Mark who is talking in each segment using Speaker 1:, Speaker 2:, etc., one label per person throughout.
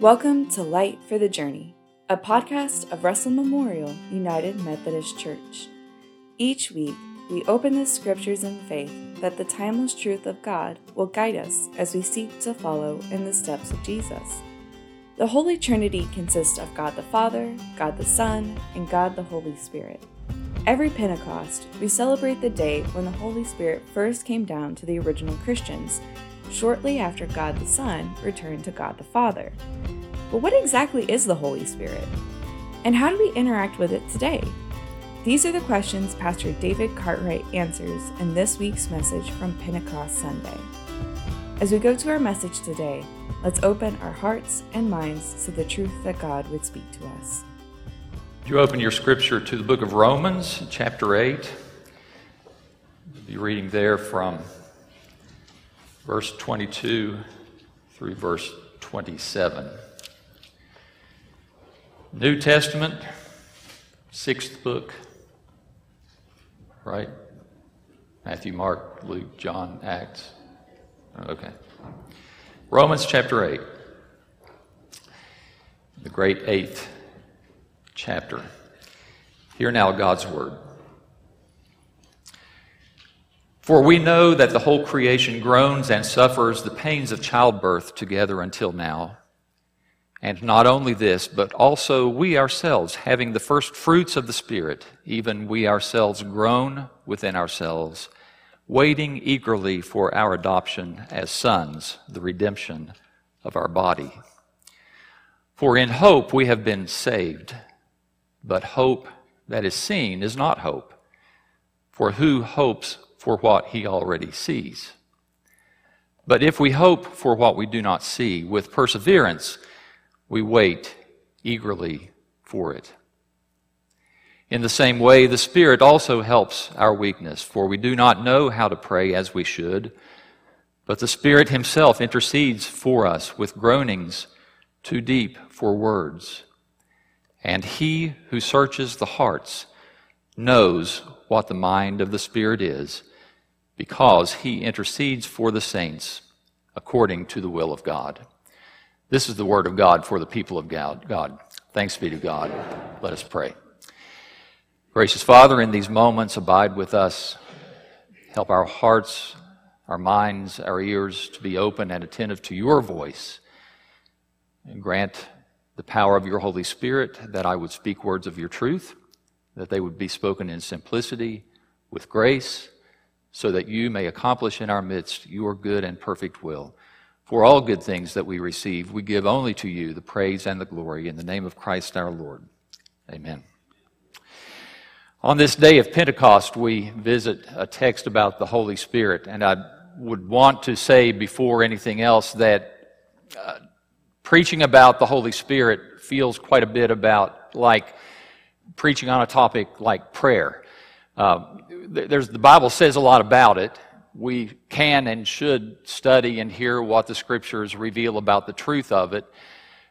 Speaker 1: Welcome to Light for the Journey, a podcast of Russell Memorial United Methodist Church. Each week, we open the scriptures in faith that the timeless truth of God will guide us as we seek to follow in the steps of Jesus. The Holy Trinity consists of God the Father, God the Son, and God the Holy Spirit. Every Pentecost, we celebrate the day when the Holy Spirit first came down to the original Christians shortly after God the Son returned to God the Father. But what exactly is the Holy Spirit? And how do we interact with it today? These are the questions Pastor David Cartwright answers in this week's message from Pentecost Sunday. As we go to our message today, let's open our hearts and minds to the truth that God would speak to us.
Speaker 2: You open your scripture to the book of Romans, chapter 8. We'll be reading there from verse 22 through verse 27. New Testament, sixth book, right? Matthew, Mark, Luke, John, Acts. Okay. Romans chapter 8, the great eighth chapter. Hear now God's word. For we know that the whole creation groans and suffers the pains of childbirth together until now. And not only this, but also we ourselves, having the first fruits of the Spirit, even we ourselves groan within ourselves, waiting eagerly for our adoption as sons, the redemption of our body. For in hope we have been saved, but hope that is seen is not hope. For who hopes for what he already sees. But if we hope for what we do not see, with perseverance, we wait eagerly for it. In the same way, the Spirit also helps our weakness, for we do not know how to pray as we should, but the Spirit Himself intercedes for us with groanings too deep for words. And He who searches the hearts knows what the mind of the Spirit is because he intercedes for the saints according to the will of God. This is the word of God for the people of God. Thanks be to God. Let us pray. Gracious Father, in these moments, abide with us. Help our hearts, our minds, our ears to be open and attentive to your voice. And grant the power of your Holy Spirit that I would speak words of your truth, that they would be spoken in simplicity, with grace, so that you may accomplish in our midst your good and perfect will. For all good things that we receive, we give only to you the praise and the glory in the name of Christ our Lord. Amen. On this day of Pentecost, we visit a text about the Holy Spirit, and I would want to say before anything else that uh, preaching about the Holy Spirit feels quite a bit about like preaching on a topic like prayer. Uh, there's, the Bible says a lot about it. We can and should study and hear what the scriptures reveal about the truth of it.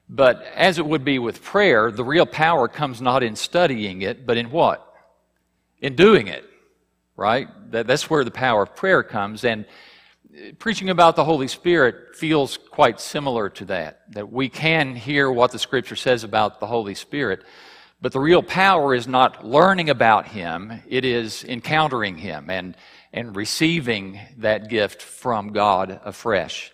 Speaker 2: But as it would be with prayer, the real power comes not in studying it, but in what? In doing it, right? That, that's where the power of prayer comes. And preaching about the Holy Spirit feels quite similar to that. That we can hear what the Scripture says about the Holy Spirit, but the real power is not learning about Him, it is encountering Him and, and receiving that gift from God afresh.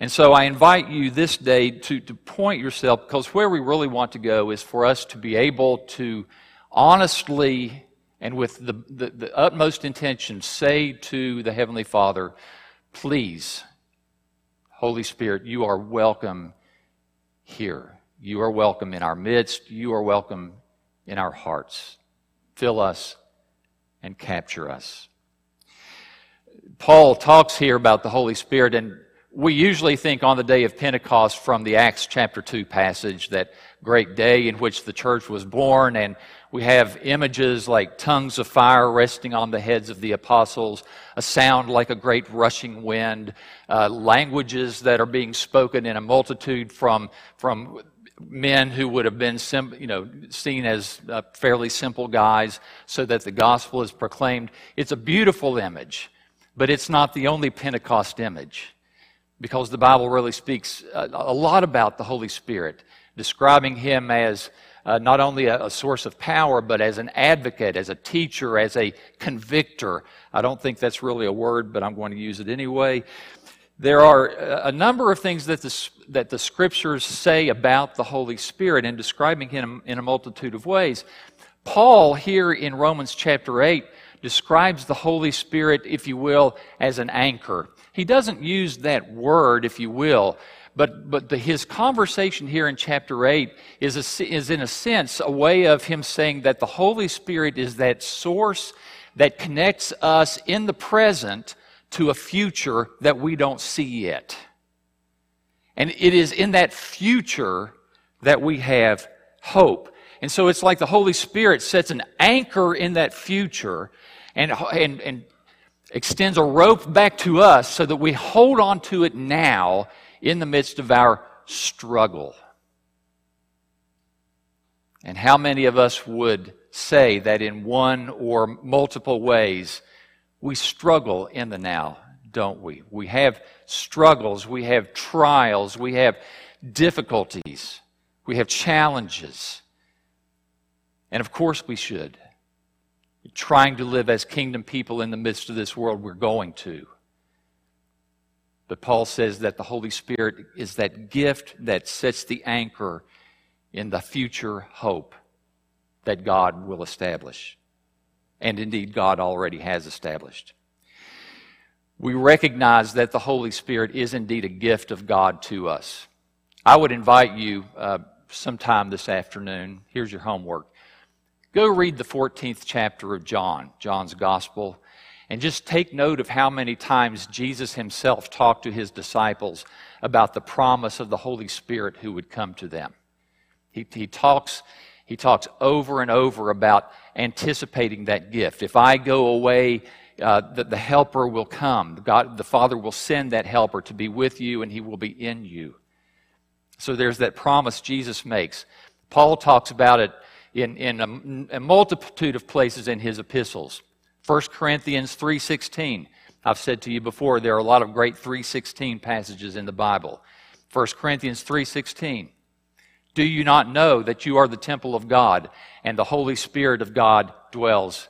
Speaker 2: And so I invite you this day to, to point yourself, because where we really want to go is for us to be able to honestly and with the, the, the utmost intention say to the Heavenly Father, please, Holy Spirit, you are welcome here. You are welcome in our midst. You are welcome in our hearts. Fill us and capture us. Paul talks here about the Holy Spirit, and we usually think on the day of Pentecost from the Acts chapter 2 passage, that great day in which the church was born, and we have images like tongues of fire resting on the heads of the apostles, a sound like a great rushing wind, uh, languages that are being spoken in a multitude from, from men who would have been sim, you know, seen as uh, fairly simple guys so that the gospel is proclaimed. It's a beautiful image, but it's not the only Pentecost image. because the Bible really speaks a, a lot about the Holy Spirit, describing him as uh, not only a, a, source of power, but as an advocate, as a teacher, as a convictor. I don't think that's really a word, but I'm going to use it anyway. There are uh, a number of things that the, that the scriptures say about the Holy Spirit and describing him in a multitude of ways. Paul, here in Romans chapter 8, describes the Holy Spirit, if you will, as an anchor. He doesn't use that word, if you will, but, but the, his conversation here in chapter 8 is, a, is, in a sense, a way of him saying that the Holy Spirit is that source that connects us in the present to a future that we don't see yet. And it is in that future that we have hope. And so it's like the Holy Spirit sets an anchor in that future and, and, and extends a rope back to us so that we hold on to it now in the midst of our struggle. And how many of us would say that in one or multiple ways we struggle in the now, don't we? We have struggles, we have trials, we have difficulties, we have challenges. And of course, we should. Trying to live as kingdom people in the midst of this world, we're going to. But Paul says that the Holy Spirit is that gift that sets the anchor in the future hope that God will establish and indeed God already has established. We recognize that the Holy Spirit is indeed a gift of God to us. I would invite you uh, sometime this afternoon. Here's your homework. Go read the 14th chapter of John, John's Gospel, and just take note of how many times Jesus himself talked to his disciples about the promise of the Holy Spirit who would come to them. He, he talks he talks over and over about anticipating that gift. If I go away, uh, the, the helper will come. God, the Father will send that helper to be with you, and he will be in you. So there's that promise Jesus makes. Paul talks about it in, in a, a multitude of places in his epistles. 1 Corinthians 3.16. I've said to you before, there are a lot of great 3.16 passages in the Bible. 1 Corinthians 3.16. Do you not know that you are the temple of God and the Holy Spirit of God dwells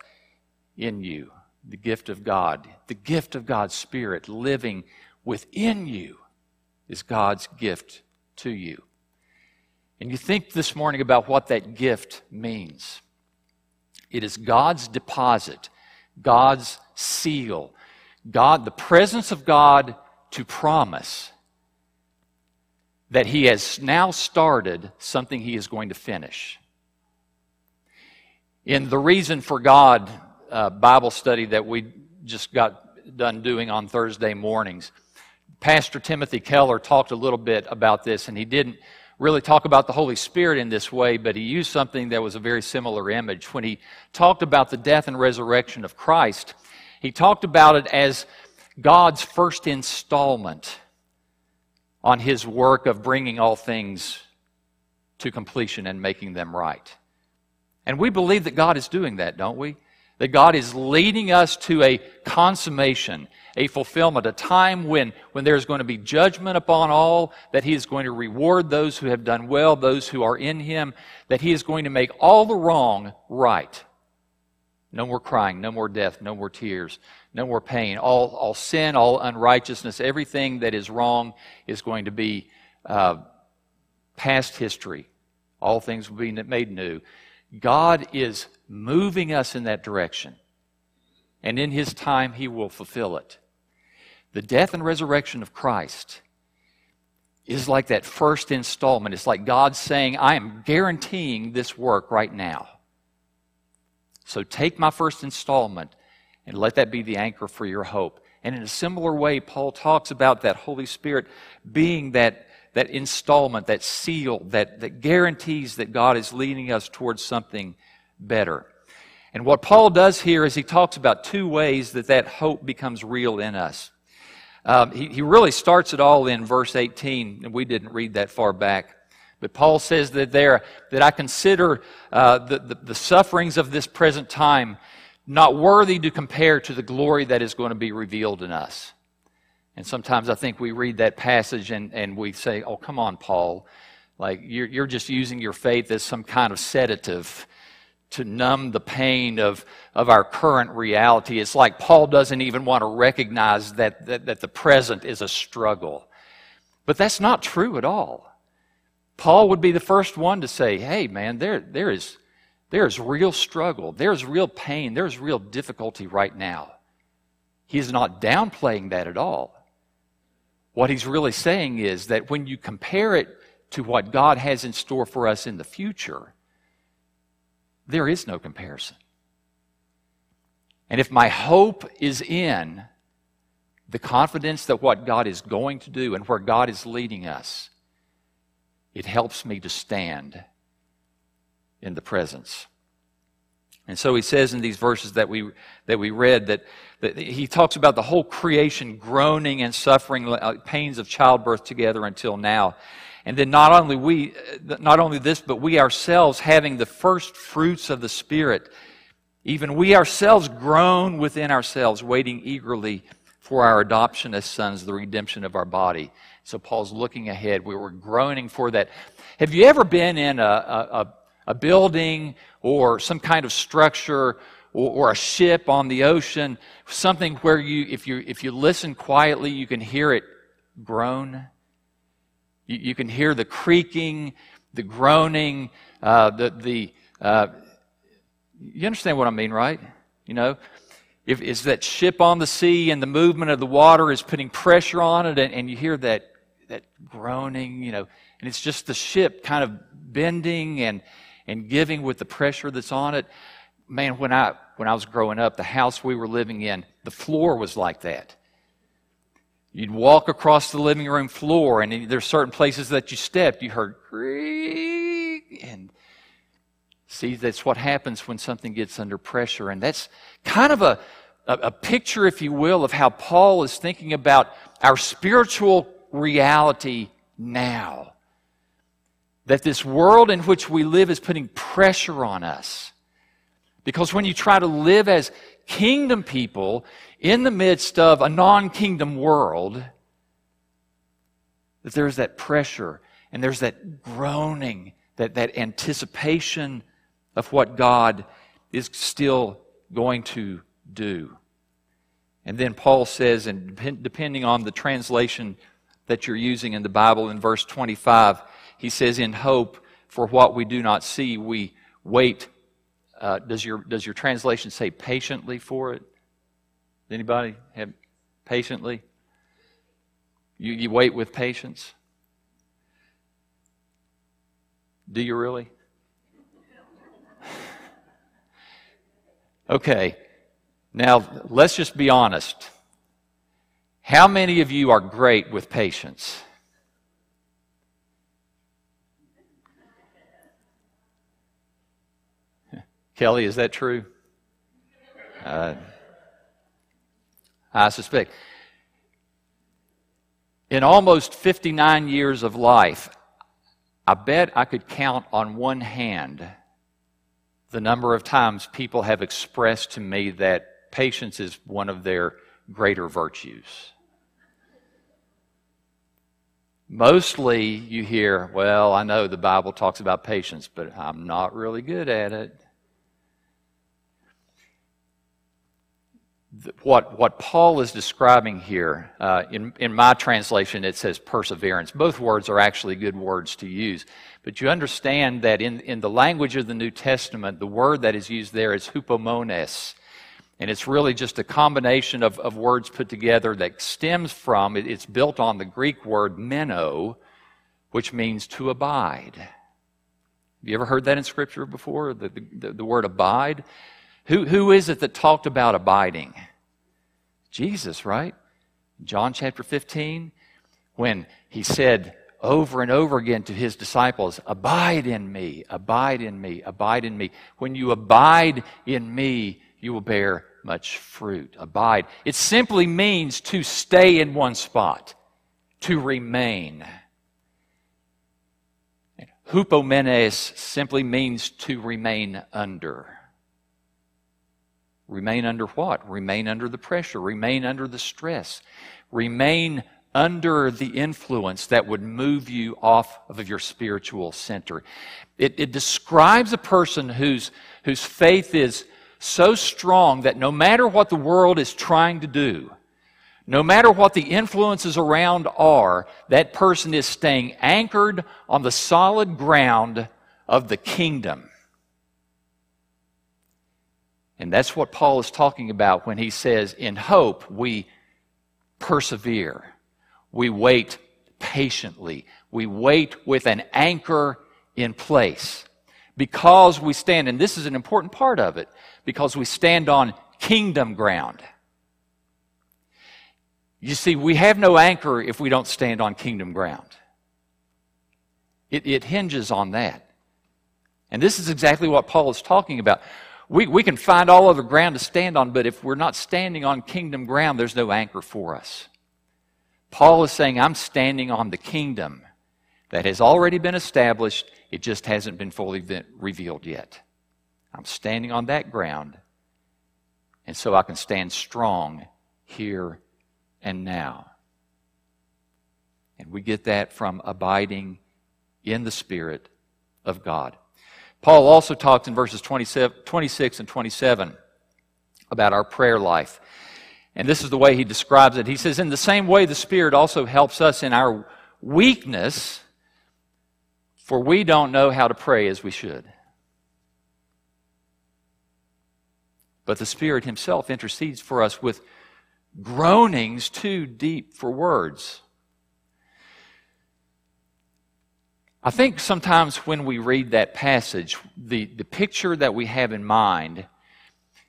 Speaker 2: in you? The gift of God, the gift of God's Spirit living within you is God's gift to you. And you think this morning about what that gift means. It is God's deposit, God's seal, God, the presence of God to promise that he has now started something he is going to finish. In the Reason for God uh, Bible study that we just got done doing on Thursday mornings, Pastor Timothy Keller talked a little bit about this, and he didn't really talk about the Holy Spirit in this way, but he used something that was a very similar image. When he talked about the death and resurrection of Christ, he talked about it as God's first installment on his work of bringing all things to completion and making them right. And we believe that God is doing that, don't we? That God is leading us to a consummation, a fulfillment, a time when, when there's going to be judgment upon all, that He is going to reward those who have done well, those who are in Him, that He is going to make all the wrong right. No more crying, no more death, no more tears, no more pain. All, all sin, all unrighteousness, everything that is wrong is going to be uh, past history. All things will be made new. God is moving us in that direction. And in His time, He will fulfill it. The death and resurrection of Christ is like that first installment. It's like God saying, I am guaranteeing this work right now. So take my first installment and let that be the anchor for your hope. And in a similar way, Paul talks about that Holy Spirit being that, that installment, that seal, that, that guarantees that God is leading us towards something better. And what Paul does here is he talks about two ways that that hope becomes real in us. Um, he, he really starts it all in verse 18, and we didn't read that far back. But Paul says that there, that I consider uh, the, the, the sufferings of this present time not worthy to compare to the glory that is going to be revealed in us. And sometimes I think we read that passage and, and we say, oh, come on, Paul. Like, you're, you're just using your faith as some kind of sedative to numb the pain of, of our current reality. It's like Paul doesn't even want to recognize that, that, that the present is a struggle. But that's not true at all. Paul would be the first one to say, hey, man, there, there, is, there is real struggle. There's real pain. There's real difficulty right now. He's not downplaying that at all. What he's really saying is that when you compare it to what God has in store for us in the future, there is no comparison. And if my hope is in the confidence that what God is going to do and where God is leading us, it helps me to stand in the presence. And so he says in these verses that we, that we read that, that he talks about the whole creation groaning and suffering uh, pains of childbirth together until now. And then not only we, not only this, but we ourselves having the first fruits of the Spirit, even we ourselves groan within ourselves, waiting eagerly for our adoption as sons, the redemption of our body. So Paul's looking ahead. We were groaning for that. Have you ever been in a, a, a building or some kind of structure or, or, a ship on the ocean, something where you, if you, if you listen quietly, you can hear it groan? You, you can hear the creaking, the groaning, uh, the, the uh, you understand what I mean, right? You know, if it's that ship on the sea and the movement of the water is putting pressure on it, and, and you hear that that groaning, you know, and it's just the ship kind of bending and and giving with the pressure that's on it. Man, when I when I was growing up, the house we were living in, the floor was like that. You'd walk across the living room floor, and there's certain places that you stepped, you heard creak, and see, that's what happens when something gets under pressure. And that's kind of a, a, a picture, if you will, of how Paul is thinking about our spiritual reality now. That this world in which we live is putting pressure on us. Because when you try to live as kingdom people in the midst of a non kingdom world, that there's that pressure and there's that groaning, that, that anticipation of what God is still going to do. And then Paul says, and depending on the translation that you're using in the Bible in verse 25, he says, In hope for what we do not see, we wait. Uh, does, your, does your translation say patiently for it? Anybody have patiently? You, you wait with patience? Do you really? Okay, now let's just be honest. How many of you are great with patience? Kelly, is that true? Uh, I suspect. In almost 59 years of life, I bet I could count on one hand the number of times people have expressed to me that patience is one of their greater virtues. Mostly you hear, well, I know the Bible talks about patience, but I'm not really good at it. what, what Paul is describing here, uh, in, in my translation, it says perseverance. Both words are actually good words to use. But you understand that in, in the language of the New Testament, the word that is used there is hupomones. And it's really just a combination of, of words put together that stems from, it, it's built on the Greek word meno, which means to abide. Have you ever heard that in Scripture before? The, the, the word abide? Who, who is it that talked about abiding? Jesus, right? John chapter 15, when he said over and over again to his disciples, Abide in me, abide in me, abide in me. When you abide in me, you will bear much fruit. Abide. It simply means to stay in one spot, to remain. Hupomenes simply means to remain under. Remain under what? Remain under the pressure. Remain under the stress. remain under the influence that would move you off of your spiritual center. It, it, describes a person whose, whose faith is so strong that no matter what the world is trying to do, no matter what the influences around are, that person is staying anchored on the solid ground of the kingdom. And that's what Paul is talking about when he says, In hope we persevere. We wait patiently. We wait with an anchor in place. Because we stand, and this is an important part of it, because we stand on kingdom ground. You see, we have no anchor if we don't stand on kingdom ground. It, it hinges on that. And this is exactly what Paul is talking about. We, we can find all other ground to stand on, but if we're not standing on kingdom ground, there's no anchor for us. Paul is saying, I'm standing on the kingdom that has already been established, it just hasn't been fully revealed yet. I'm standing on that ground, and so I can stand strong here and now. And we get that from abiding in the Spirit of God. Paul also talks in verses 26 and 27 about our prayer life. And this is the way he describes it. He says, In the same way, the Spirit also helps us in our weakness, for we don't know how to pray as we should. But the Spirit Himself intercedes for us with groanings too deep for words. I think sometimes when we read that passage, the, the picture that we have in mind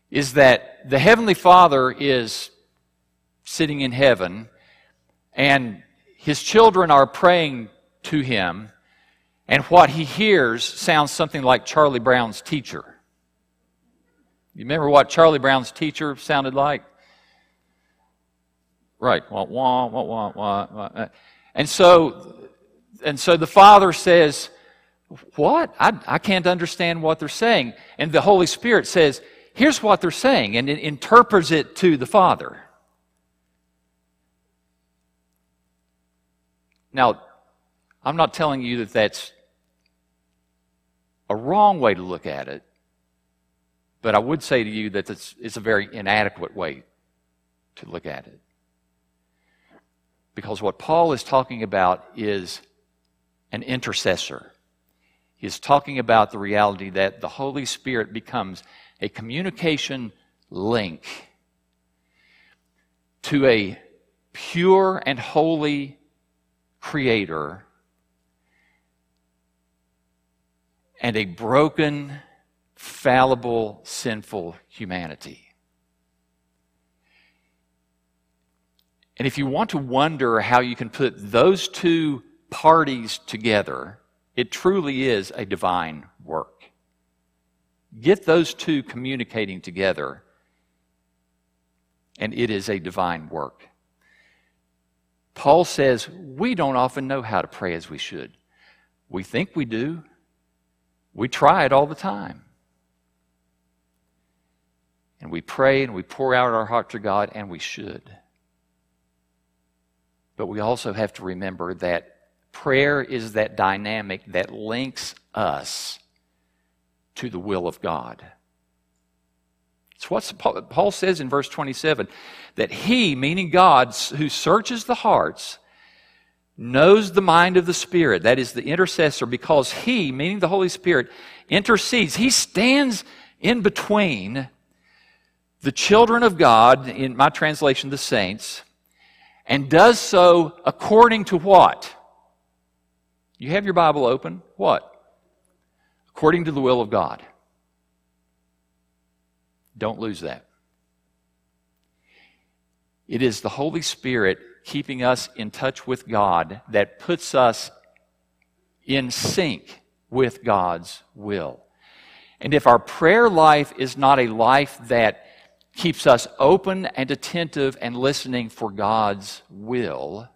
Speaker 2: is that the Heavenly Father is sitting in heaven, and his children are praying to him, and what he hears sounds something like Charlie Brown's teacher. You remember what Charlie Brown's teacher sounded like? Right. Wah, wah, wah, wah, wah, wah. And so, and so the father says, What? I, I can't understand what they're saying. And the Holy Spirit says, Here's what they're saying, and it interprets it to the father. Now, I'm not telling you that that's a wrong way to look at it, but I would say to you that it's, it's a very inadequate way to look at it. Because what Paul is talking about is an intercessor. He is talking about the reality that the Holy Spirit becomes a communication link to a pure and holy creator and a broken, fallible, sinful humanity. And if you want to wonder how you can put those two parties together, it truly is a divine work. Get those two communicating together, and it is a divine work. Paul says we don't often know how to pray as we should. We think we do, we try it all the time. And we pray and we pour out our heart to God, and we should. But we also have to remember that prayer is that dynamic that links us to the will of God. It's what Paul says in verse 27 that he, meaning God, who searches the hearts, knows the mind of the Spirit, that is the intercessor, because he, meaning the Holy Spirit, intercedes. He stands in between the children of God, in my translation, the saints, and does so according to what? You have your Bible open. What? According to the will of God. Don't lose that. It is the Holy Spirit keeping us in touch with God that puts us in sync with God's will. And if our prayer life is not a life that keeps us open and attentive and listening for God's will,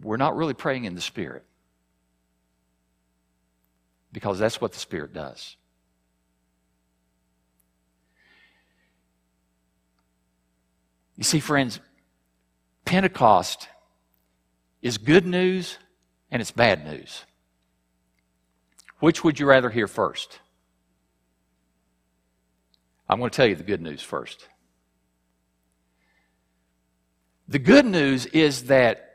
Speaker 2: we're not really praying in the Spirit. Because that's what the Spirit does. You see, friends, Pentecost is good news and it's bad news. Which would you rather hear first? I'm going to tell you the good news first. The good news is that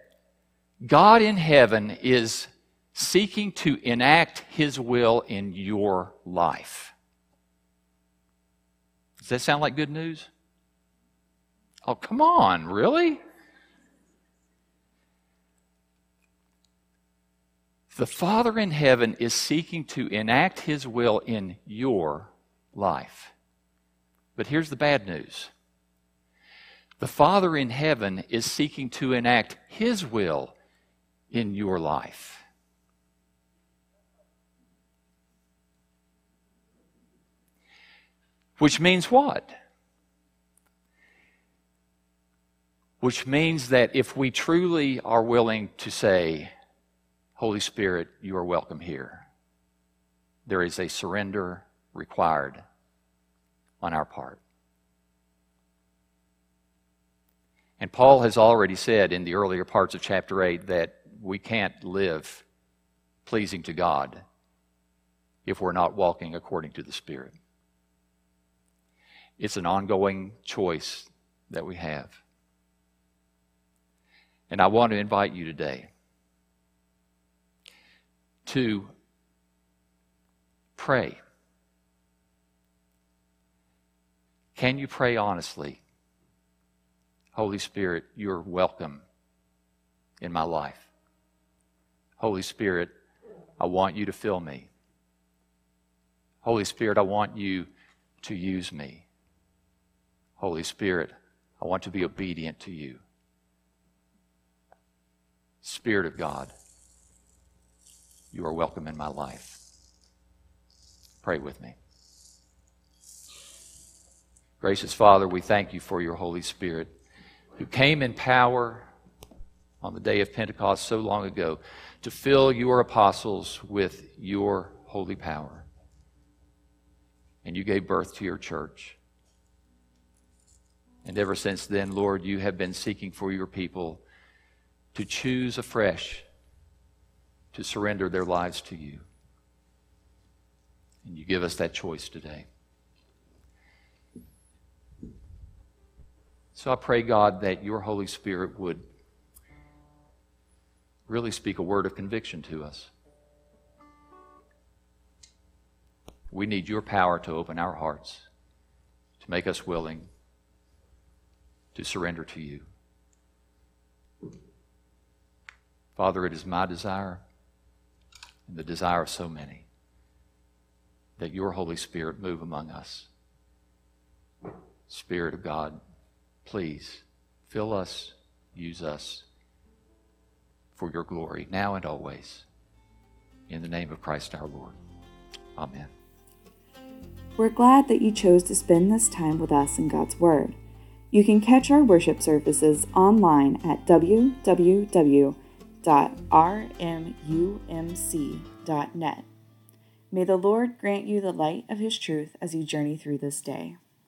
Speaker 2: God in heaven is seeking to enact his will in your life. Does that sound like good news? Oh, come on, really? The Father in heaven is seeking to enact his will in your life. But here's the bad news the Father in heaven is seeking to enact his will in your life. Which means what? Which means that if we truly are willing to say, Holy Spirit, you are welcome here, there is a surrender required on our part. And Paul has already said in the earlier parts of chapter 8 that we can't live pleasing to God if we're not walking according to the Spirit. It's an ongoing choice that we have. And I want to invite you today to pray. Can you pray honestly? Holy Spirit, you're welcome in my life. Holy Spirit, I want you to fill me. Holy Spirit, I want you to use me. Holy Spirit, I want to be obedient to you. Spirit of God, you are welcome in my life. Pray with me. Gracious Father, we thank you for your Holy Spirit who came in power on the day of Pentecost so long ago to fill your apostles with your holy power. And you gave birth to your church. And ever since then, Lord, you have been seeking for your people to choose afresh to surrender their lives to you. And you give us that choice today. So I pray, God, that your Holy Spirit would really speak a word of conviction to us. We need your power to open our hearts, to make us willing to surrender to you. Father, it is my desire and the desire of so many that your Holy Spirit move among us. Spirit of God, Please fill us, use us for your glory, now and always. In the name of Christ our Lord. Amen.
Speaker 1: We're glad that you chose to spend this time with us in God's Word. You can catch our worship services online at www.rmumc.net. May the Lord grant you the light of His truth as you journey through this day.